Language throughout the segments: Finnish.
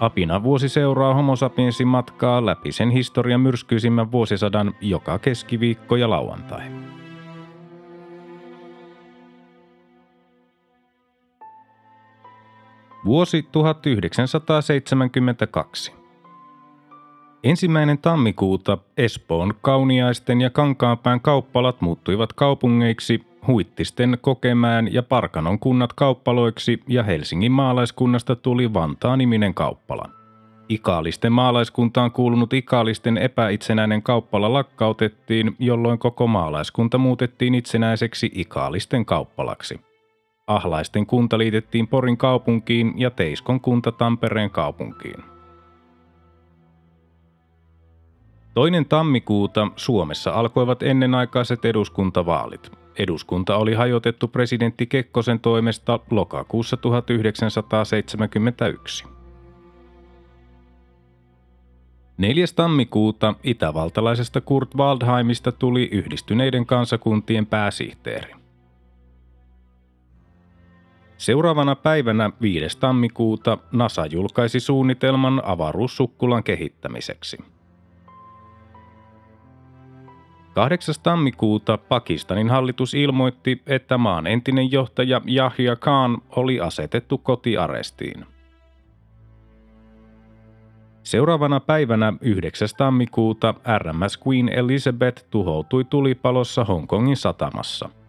Apina vuosi seuraa homo sapiensin matkaa läpi sen historian myrskyisimmän vuosisadan joka keskiviikko ja lauantai. Vuosi 1972. Ensimmäinen tammikuuta Espoon, Kauniaisten ja Kankaanpään kauppalat muuttuivat kaupungeiksi, Huittisten, Kokemään ja Parkanon kunnat kauppaloiksi ja Helsingin maalaiskunnasta tuli Vantaa-niminen kauppala. Ikaalisten maalaiskuntaan kuulunut Ikaalisten epäitsenäinen kauppala lakkautettiin, jolloin koko maalaiskunta muutettiin itsenäiseksi Ikaalisten kauppalaksi. Ahlaisten kunta liitettiin Porin kaupunkiin ja Teiskon kunta Tampereen kaupunkiin. Toinen tammikuuta Suomessa alkoivat ennenaikaiset eduskuntavaalit. Eduskunta oli hajotettu presidentti Kekkosen toimesta lokakuussa 1971. 4. tammikuuta itävaltalaisesta Kurt Waldheimista tuli yhdistyneiden kansakuntien pääsihteeri. Seuraavana päivänä 5. tammikuuta NASA julkaisi suunnitelman avaruussukkulan kehittämiseksi. 8. tammikuuta Pakistanin hallitus ilmoitti, että maan entinen johtaja Yahya Khan oli asetettu kotiarestiin. Seuraavana päivänä 9. tammikuuta RMS Queen Elizabeth tuhoutui tulipalossa Hongkongin satamassa –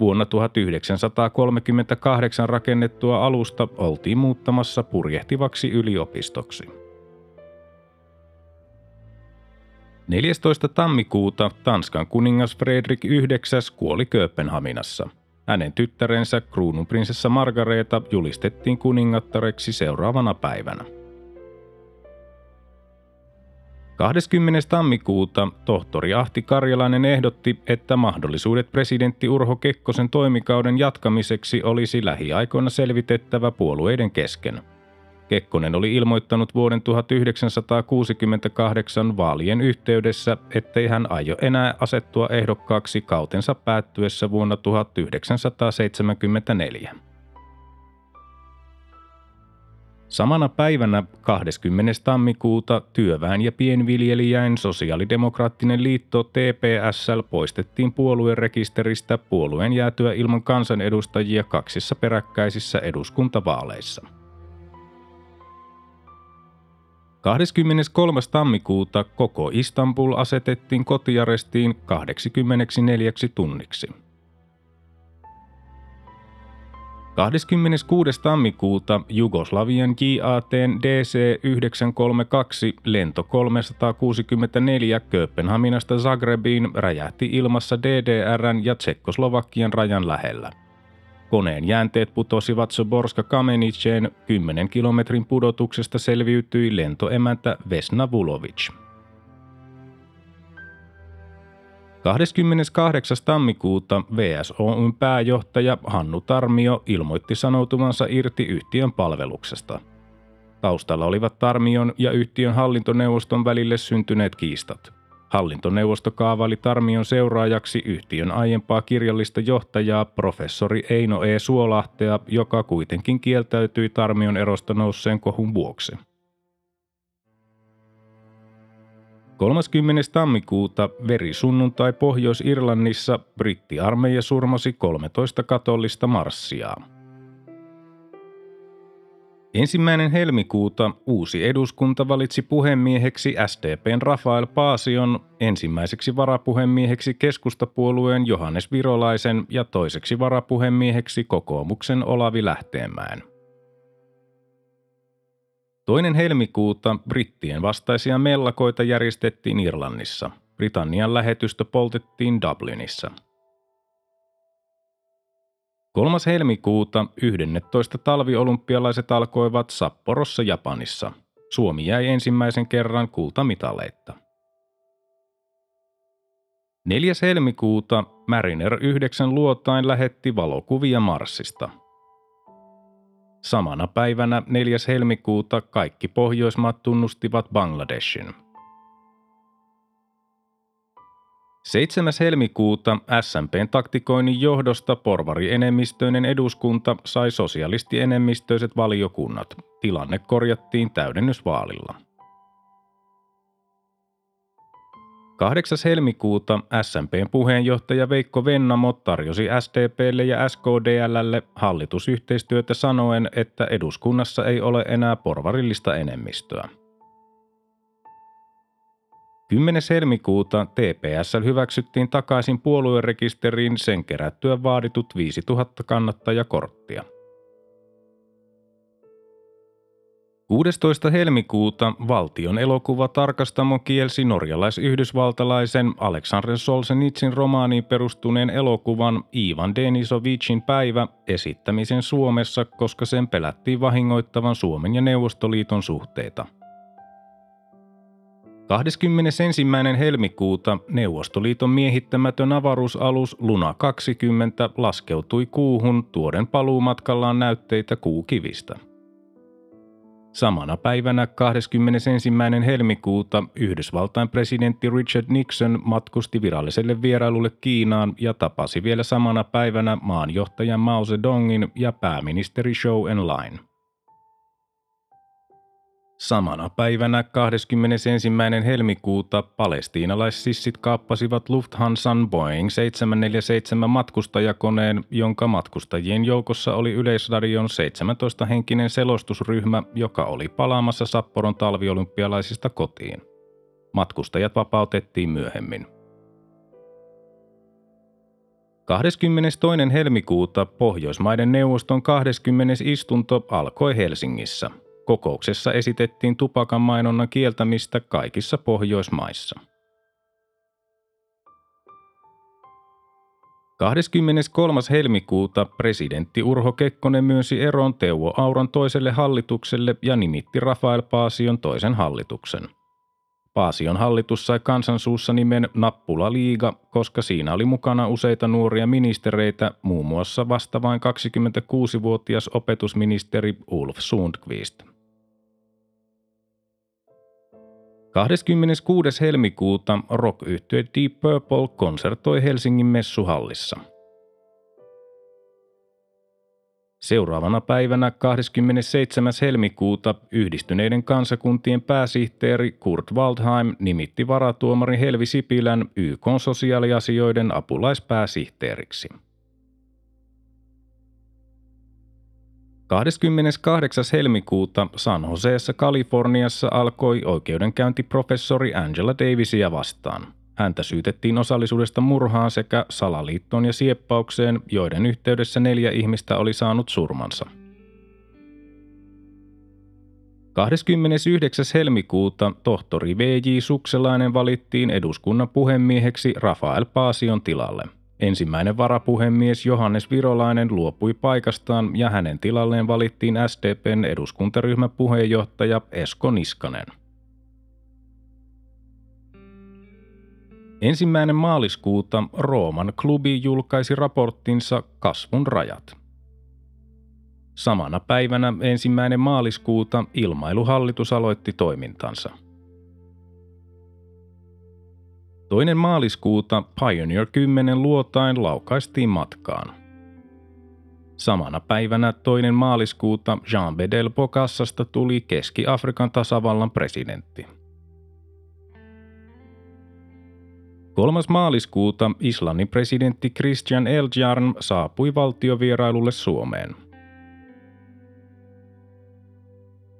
Vuonna 1938 rakennettua alusta oltiin muuttamassa purjehtivaksi yliopistoksi. 14. tammikuuta Tanskan kuningas Fredrik IX kuoli Kööpenhaminassa. Hänen tyttärensä kruununprinsessa Margareta julistettiin kuningattareksi seuraavana päivänä. 20. tammikuuta tohtori Ahti Karjalainen ehdotti, että mahdollisuudet presidentti Urho Kekkosen toimikauden jatkamiseksi olisi lähiaikoina selvitettävä puolueiden kesken. Kekkonen oli ilmoittanut vuoden 1968 vaalien yhteydessä, ettei hän aio enää asettua ehdokkaaksi kautensa päättyessä vuonna 1974. Samana päivänä 20. tammikuuta työväen ja pienviljelijäin sosiaalidemokraattinen liitto TPSL poistettiin puolueen rekisteristä puolueen jäätyä ilman kansanedustajia kaksissa peräkkäisissä eduskuntavaaleissa. 23. tammikuuta koko Istanbul asetettiin kotiarestiin 84 tunniksi. 26. tammikuuta Jugoslavian JAT DC-932 lento 364 Kööpenhaminasta Zagrebiin räjähti ilmassa DDRn ja Tsekkoslovakian rajan lähellä. Koneen jäänteet putosivat Soborska Kameniceen 10 kilometrin pudotuksesta selviytyi lentoemäntä Vesna Vulovic. 28. tammikuuta VSOyn pääjohtaja Hannu Tarmio ilmoitti sanoutuvansa irti yhtiön palveluksesta. Taustalla olivat Tarmion ja yhtiön hallintoneuvoston välille syntyneet kiistat. Hallintoneuvosto kaavaili Tarmion seuraajaksi yhtiön aiempaa kirjallista johtajaa professori Eino E. Suolahtea, joka kuitenkin kieltäytyi Tarmion erosta nousseen kohun vuoksi. 30. tammikuuta verisunnuntai Pohjois-Irlannissa brittiarmeija surmasi 13 katollista marssiaa. Ensimmäinen helmikuuta uusi eduskunta valitsi puhemieheksi SDPn Rafael Paasion, ensimmäiseksi varapuhemieheksi keskustapuolueen Johannes Virolaisen ja toiseksi varapuhemieheksi kokoomuksen Olavi Lähteenmäen. Toinen helmikuuta brittien vastaisia mellakoita järjestettiin Irlannissa. Britannian lähetystö poltettiin Dublinissa. 3. helmikuuta 11. talviolympialaiset alkoivat Sapporossa Japanissa. Suomi jäi ensimmäisen kerran kultamitalleitta. 4. helmikuuta Mariner 9 luotain lähetti valokuvia Marsista. Samana päivänä 4. helmikuuta kaikki Pohjoismaat tunnustivat Bangladeshin – 7. helmikuuta SMPn taktikoinnin johdosta porvarienemmistöinen eduskunta sai sosialistienemmistöiset valiokunnat. Tilanne korjattiin täydennysvaalilla. 8. helmikuuta SMPn puheenjohtaja Veikko Vennamo tarjosi SDPlle ja SKDLlle hallitusyhteistyötä sanoen, että eduskunnassa ei ole enää porvarillista enemmistöä. 10. helmikuuta TPS hyväksyttiin takaisin puoluerekisteriin sen kerättyä vaaditut 5000 kannattajakorttia. 16. helmikuuta valtion elokuva tarkastamo kielsi norjalais-yhdysvaltalaisen Aleksandr Solzhenitsin romaaniin perustuneen elokuvan Ivan Denisovicin päivä esittämisen Suomessa, koska sen pelättiin vahingoittavan Suomen ja Neuvostoliiton suhteita – 21. helmikuuta Neuvostoliiton miehittämätön avaruusalus Luna 20 laskeutui kuuhun tuoden paluumatkallaan näytteitä kuukivistä. Samana päivänä 21. helmikuuta Yhdysvaltain presidentti Richard Nixon matkusti viralliselle vierailulle Kiinaan ja tapasi vielä samana päivänä maanjohtajan Mao Zedongin ja pääministeri Zhou Enlain. Samana päivänä 21. helmikuuta palestiinalaississit kaappasivat Lufthansan Boeing 747 matkustajakoneen, jonka matkustajien joukossa oli Yleisradion 17-henkinen selostusryhmä, joka oli palaamassa Sapporon talviolympialaisista kotiin. Matkustajat vapautettiin myöhemmin. 22. helmikuuta Pohjoismaiden neuvoston 20. istunto alkoi Helsingissä – Kokouksessa esitettiin tupakan mainonnan kieltämistä kaikissa Pohjoismaissa. 23. helmikuuta presidentti Urho Kekkonen myönsi eron Teuvo Auran toiselle hallitukselle ja nimitti Rafael Paasion toisen hallituksen. Paasion hallitus sai kansansuussa nimen Nappula Liiga, koska siinä oli mukana useita nuoria ministereitä, muun muassa vasta vain 26-vuotias opetusministeri Ulf Sundqvist. 26. helmikuuta rock Deep Purple konsertoi Helsingin messuhallissa. Seuraavana päivänä 27. helmikuuta yhdistyneiden kansakuntien pääsihteeri Kurt Waldheim nimitti varatuomari Helvi Sipilän YK sosiaaliasioiden apulaispääsihteeriksi. 28. helmikuuta San Joseessa Kaliforniassa alkoi oikeudenkäynti professori Angela Davisia vastaan. Häntä syytettiin osallisuudesta murhaan sekä salaliittoon ja sieppaukseen, joiden yhteydessä neljä ihmistä oli saanut surmansa. 29. helmikuuta tohtori V.J. Sukselainen valittiin eduskunnan puhemieheksi Rafael Paasion tilalle – Ensimmäinen varapuhemies Johannes Virolainen luopui paikastaan ja hänen tilalleen valittiin SDPn eduskuntaryhmän puheenjohtaja Esko Niskanen. Ensimmäinen maaliskuuta Rooman klubi julkaisi raporttinsa Kasvun rajat. Samana päivänä ensimmäinen maaliskuuta ilmailuhallitus aloitti toimintansa – Toinen maaliskuuta Pioneer 10 luotain laukaistiin matkaan. Samana päivänä toinen maaliskuuta Jean Bedel Bocassasta tuli Keski-Afrikan tasavallan presidentti. Kolmas maaliskuuta Islannin presidentti Christian Eldjarn saapui valtiovierailulle Suomeen –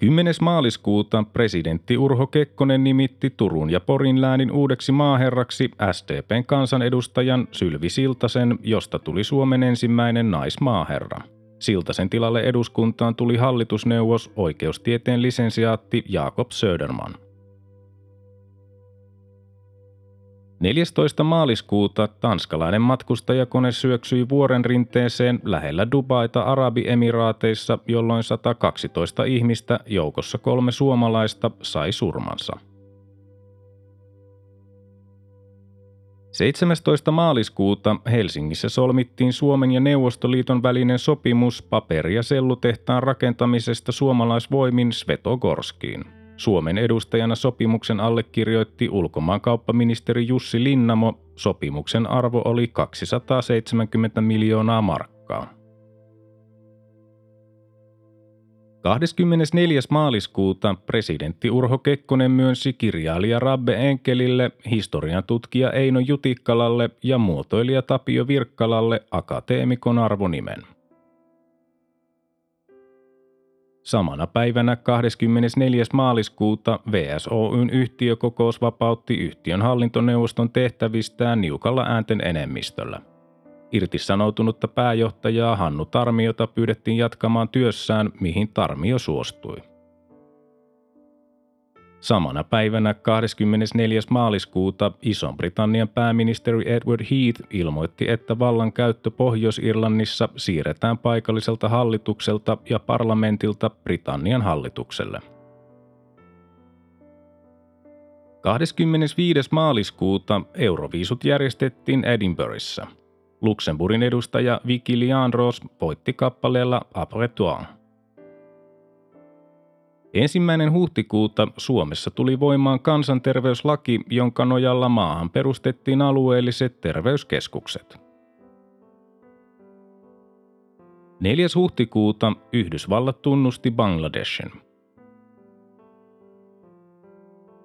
10. maaliskuuta presidentti Urho Kekkonen nimitti Turun ja Porin läänin uudeksi maaherraksi SDPn kansanedustajan Sylvi Siltasen, josta tuli Suomen ensimmäinen naismaaherra. Siltasen tilalle eduskuntaan tuli hallitusneuvos oikeustieteen lisensiaatti Jakob Söderman. 14. maaliskuuta tanskalainen matkustajakone syöksyi vuoren rinteeseen lähellä Dubaita Arabiemiraateissa, jolloin 112 ihmistä, joukossa kolme suomalaista, sai surmansa. 17. maaliskuuta Helsingissä solmittiin Suomen ja Neuvostoliiton välinen sopimus paperi- ja sellutehtaan rakentamisesta suomalaisvoimin Svetogorskiin. Suomen edustajana sopimuksen allekirjoitti ulkomaankauppaministeri Jussi Linnamo. Sopimuksen arvo oli 270 miljoonaa markkaa. 24. maaliskuuta presidentti Urho Kekkonen myönsi kirjailija Rabbe Enkelille, historian tutkija Eino Jutikkalalle ja muotoilija Tapio Virkkalalle akateemikon arvonimen. Samana päivänä 24. maaliskuuta VSOYn yhtiökokous vapautti yhtiön hallintoneuvoston tehtävistään niukalla äänten enemmistöllä. Irtisanoutunutta pääjohtajaa Hannu Tarmiota pyydettiin jatkamaan työssään, mihin Tarmio suostui. Samana päivänä 24. maaliskuuta Ison-Britannian pääministeri Edward Heath ilmoitti, että vallankäyttö Pohjois-Irlannissa siirretään paikalliselta hallitukselta ja parlamentilta Britannian hallitukselle. 25. maaliskuuta Euroviisut järjestettiin Edinburghissa – Luxemburgin edustaja Vicky Liandros voitti kappaleella Après toi. Ensimmäinen huhtikuuta Suomessa tuli voimaan kansanterveyslaki, jonka nojalla maahan perustettiin alueelliset terveyskeskukset. 4. huhtikuuta Yhdysvallat tunnusti Bangladeshin –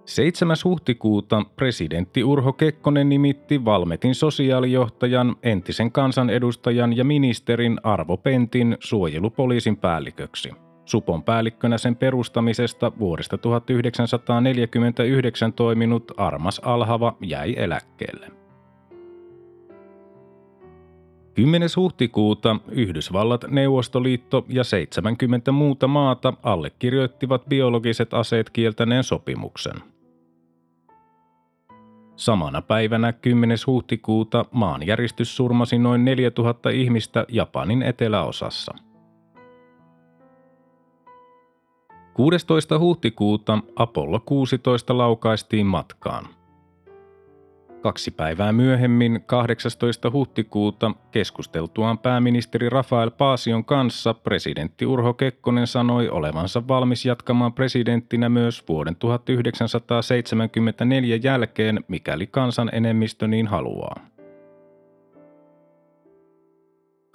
7. huhtikuuta presidentti Urho Kekkonen nimitti Valmetin sosiaalijohtajan, entisen kansanedustajan ja ministerin Arvo Pentin suojelupoliisin päälliköksi. Supon päällikkönä sen perustamisesta vuodesta 1949 toiminut Armas Alhava jäi eläkkeelle. 10. huhtikuuta Yhdysvallat, Neuvostoliitto ja 70 muuta maata allekirjoittivat biologiset aseet kieltäneen sopimuksen – Samana päivänä 10. huhtikuuta maanjäristys surmasi noin 4000 ihmistä Japanin eteläosassa. 16. huhtikuuta Apollo 16 laukaistiin matkaan. Kaksi päivää myöhemmin, 18. huhtikuuta, keskusteltuaan pääministeri Rafael Paasion kanssa, presidentti Urho Kekkonen sanoi olevansa valmis jatkamaan presidenttinä myös vuoden 1974 jälkeen, mikäli kansan enemmistö niin haluaa.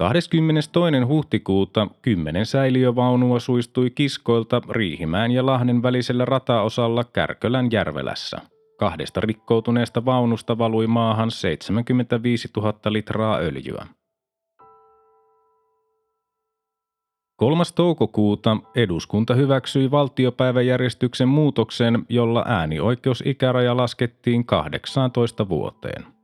22. huhtikuuta kymmenen säiliövaunua suistui kiskoilta Riihimään ja Lahden välisellä rataosalla Kärkölän järvelässä – Kahdesta rikkoutuneesta vaunusta valui maahan 75 000 litraa öljyä. 3. toukokuuta eduskunta hyväksyi valtiopäiväjärjestyksen muutoksen, jolla äänioikeusikäraja laskettiin 18 vuoteen.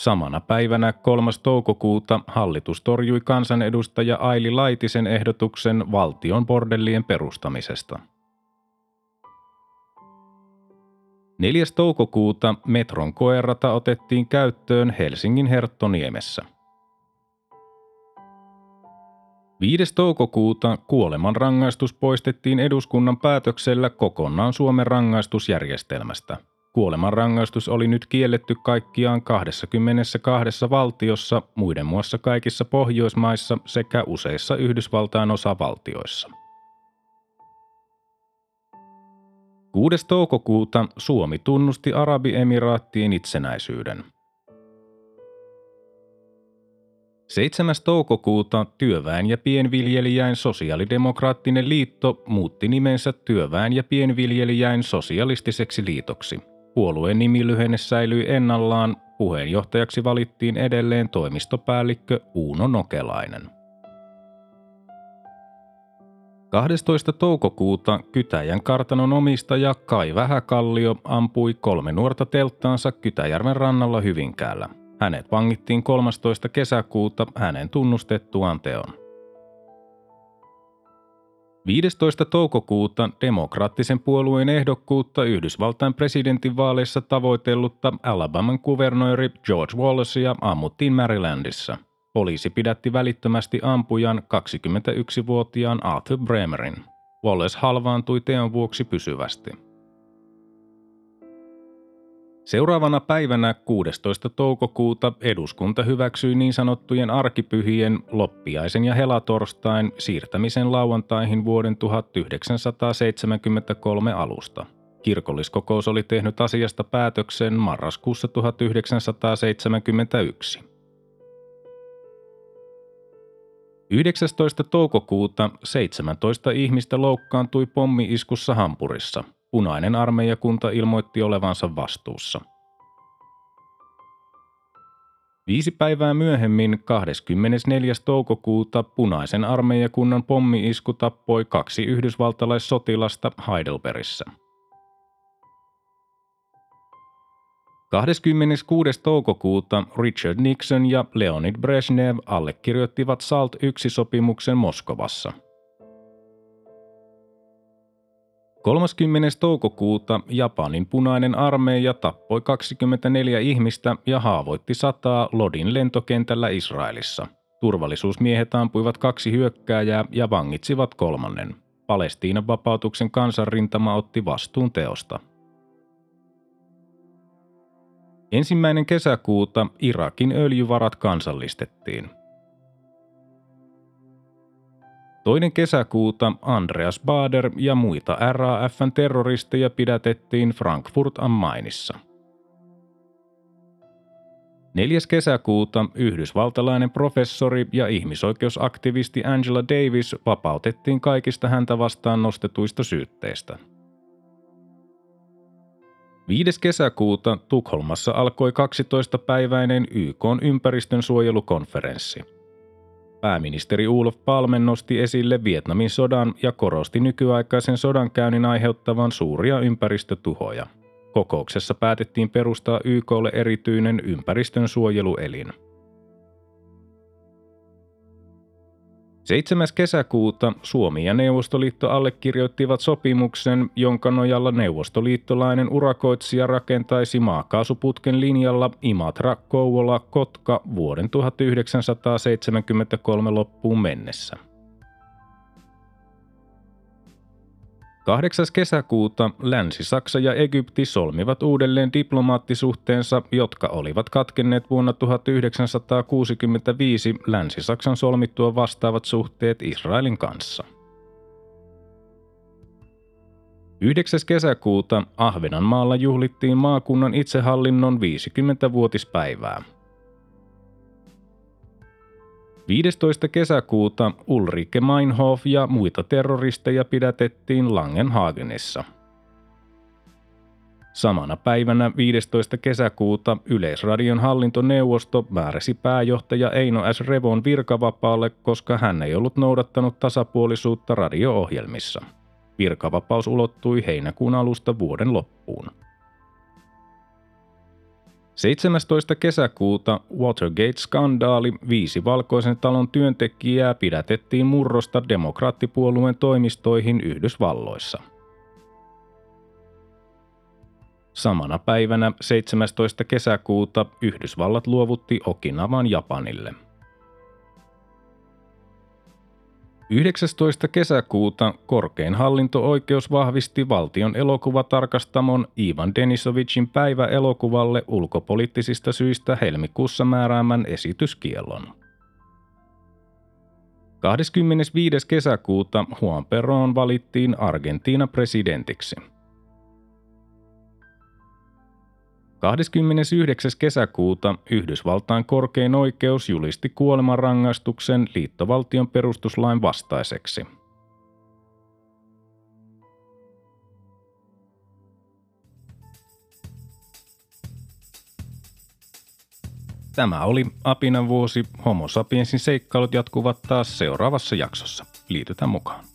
Samana päivänä 3. toukokuuta hallitus torjui kansanedustaja Aili Laitisen ehdotuksen valtion bordellien perustamisesta – 4. toukokuuta metron koerata otettiin käyttöön Helsingin Herttoniemessä. 5. toukokuuta kuoleman rangaistus poistettiin eduskunnan päätöksellä kokonaan Suomen rangaistusjärjestelmästä. Kuoleman rangaistus oli nyt kielletty kaikkiaan 22 valtiossa, muiden muassa kaikissa Pohjoismaissa sekä useissa Yhdysvaltain osavaltioissa. 6. toukokuuta Suomi tunnusti Arabiemiraattien itsenäisyyden. 7. toukokuuta Työväen ja pienviljelijäin sosiaalidemokraattinen liitto muutti nimensä Työväen ja pienviljelijäin sosialistiseksi liitoksi. Puolueen nimilyhenne säilyi ennallaan, puheenjohtajaksi valittiin edelleen toimistopäällikkö Uuno Nokelainen. 12. toukokuuta Kytäjän kartanon omistaja Kai Vähäkallio ampui kolme nuorta telttaansa Kytäjärven rannalla Hyvinkäällä. Hänet vangittiin 13. kesäkuuta hänen tunnustettuaan teon. 15. toukokuuta demokraattisen puolueen ehdokkuutta Yhdysvaltain presidentinvaaleissa tavoitellutta Alabaman kuvernööri George Wallacea ammuttiin Marylandissa. Poliisi pidätti välittömästi ampujan 21-vuotiaan Arthur Bremerin. Wallace halvaantui teon vuoksi pysyvästi. Seuraavana päivänä 16. toukokuuta eduskunta hyväksyi niin sanottujen arkipyhien loppiaisen ja helatorstain siirtämisen lauantaihin vuoden 1973 alusta. Kirkolliskokous oli tehnyt asiasta päätöksen marraskuussa 1971. 19. toukokuuta 17 ihmistä loukkaantui pommi-iskussa Hampurissa – punainen armeijakunta ilmoitti olevansa vastuussa. Viisi päivää myöhemmin, 24. toukokuuta, punaisen armeijakunnan pommi-isku tappoi kaksi yhdysvaltalaissotilasta Heidelbergissä. 26. toukokuuta Richard Nixon ja Leonid Brezhnev allekirjoittivat SALT 1-sopimuksen Moskovassa – 30. toukokuuta Japanin punainen armeija tappoi 24 ihmistä ja haavoitti sataa Lodin lentokentällä Israelissa. Turvallisuusmiehet ampuivat kaksi hyökkääjää ja vangitsivat kolmannen. Palestiinan vapautuksen kansanrintama otti vastuun teosta. Ensimmäinen kesäkuuta Irakin öljyvarat kansallistettiin – Toinen kesäkuuta Andreas Bader ja muita RAFn terroristeja pidätettiin Frankfurt am Mainissa. 4. kesäkuuta yhdysvaltalainen professori ja ihmisoikeusaktivisti Angela Davis vapautettiin kaikista häntä vastaan nostetuista syytteistä. 5. kesäkuuta Tukholmassa alkoi 12-päiväinen YK ympäristönsuojelukonferenssi – Pääministeri Ulf Palme nosti esille Vietnamin sodan ja korosti nykyaikaisen sodankäynnin aiheuttavan suuria ympäristötuhoja. Kokouksessa päätettiin perustaa YKlle erityinen ympäristönsuojeluelin. 7. kesäkuuta Suomi ja Neuvostoliitto allekirjoittivat sopimuksen, jonka nojalla neuvostoliittolainen urakoitsija rakentaisi maakaasuputken linjalla Imatra-Kouvola-Kotka vuoden 1973 loppuun mennessä. 8. kesäkuuta Länsi-Saksa ja Egypti solmivat uudelleen diplomaattisuhteensa, jotka olivat katkenneet vuonna 1965 Länsi-Saksan solmittua vastaavat suhteet Israelin kanssa. 9. kesäkuuta Ahvenanmaalla juhlittiin maakunnan itsehallinnon 50-vuotispäivää. 15. kesäkuuta Ulrike Meinhof ja muita terroristeja pidätettiin Langenhagenissa. Samana päivänä 15. kesäkuuta Yleisradion hallintoneuvosto määräsi pääjohtaja Eino S. Revon virkavapaalle, koska hän ei ollut noudattanut tasapuolisuutta radio-ohjelmissa. Virkavapaus ulottui heinäkuun alusta vuoden loppuun. 17. kesäkuuta Watergate-skandaali viisi valkoisen talon työntekijää pidätettiin murrosta demokraattipuolueen toimistoihin Yhdysvalloissa. Samana päivänä 17. kesäkuuta Yhdysvallat luovutti Okinavan Japanille – 19. kesäkuuta korkein hallinto-oikeus vahvisti valtion elokuvatarkastamon Ivan Denisovicin päiväelokuvalle ulkopoliittisista syistä helmikuussa määräämän esityskiellon. 25. kesäkuuta Juan Perón valittiin Argentiina presidentiksi. 29. kesäkuuta Yhdysvaltain korkein oikeus julisti kuolemanrangaistuksen liittovaltion perustuslain vastaiseksi. Tämä oli Apinan vuosi. Homo sapiensin seikkailut jatkuvat taas seuraavassa jaksossa. Liitytään mukaan.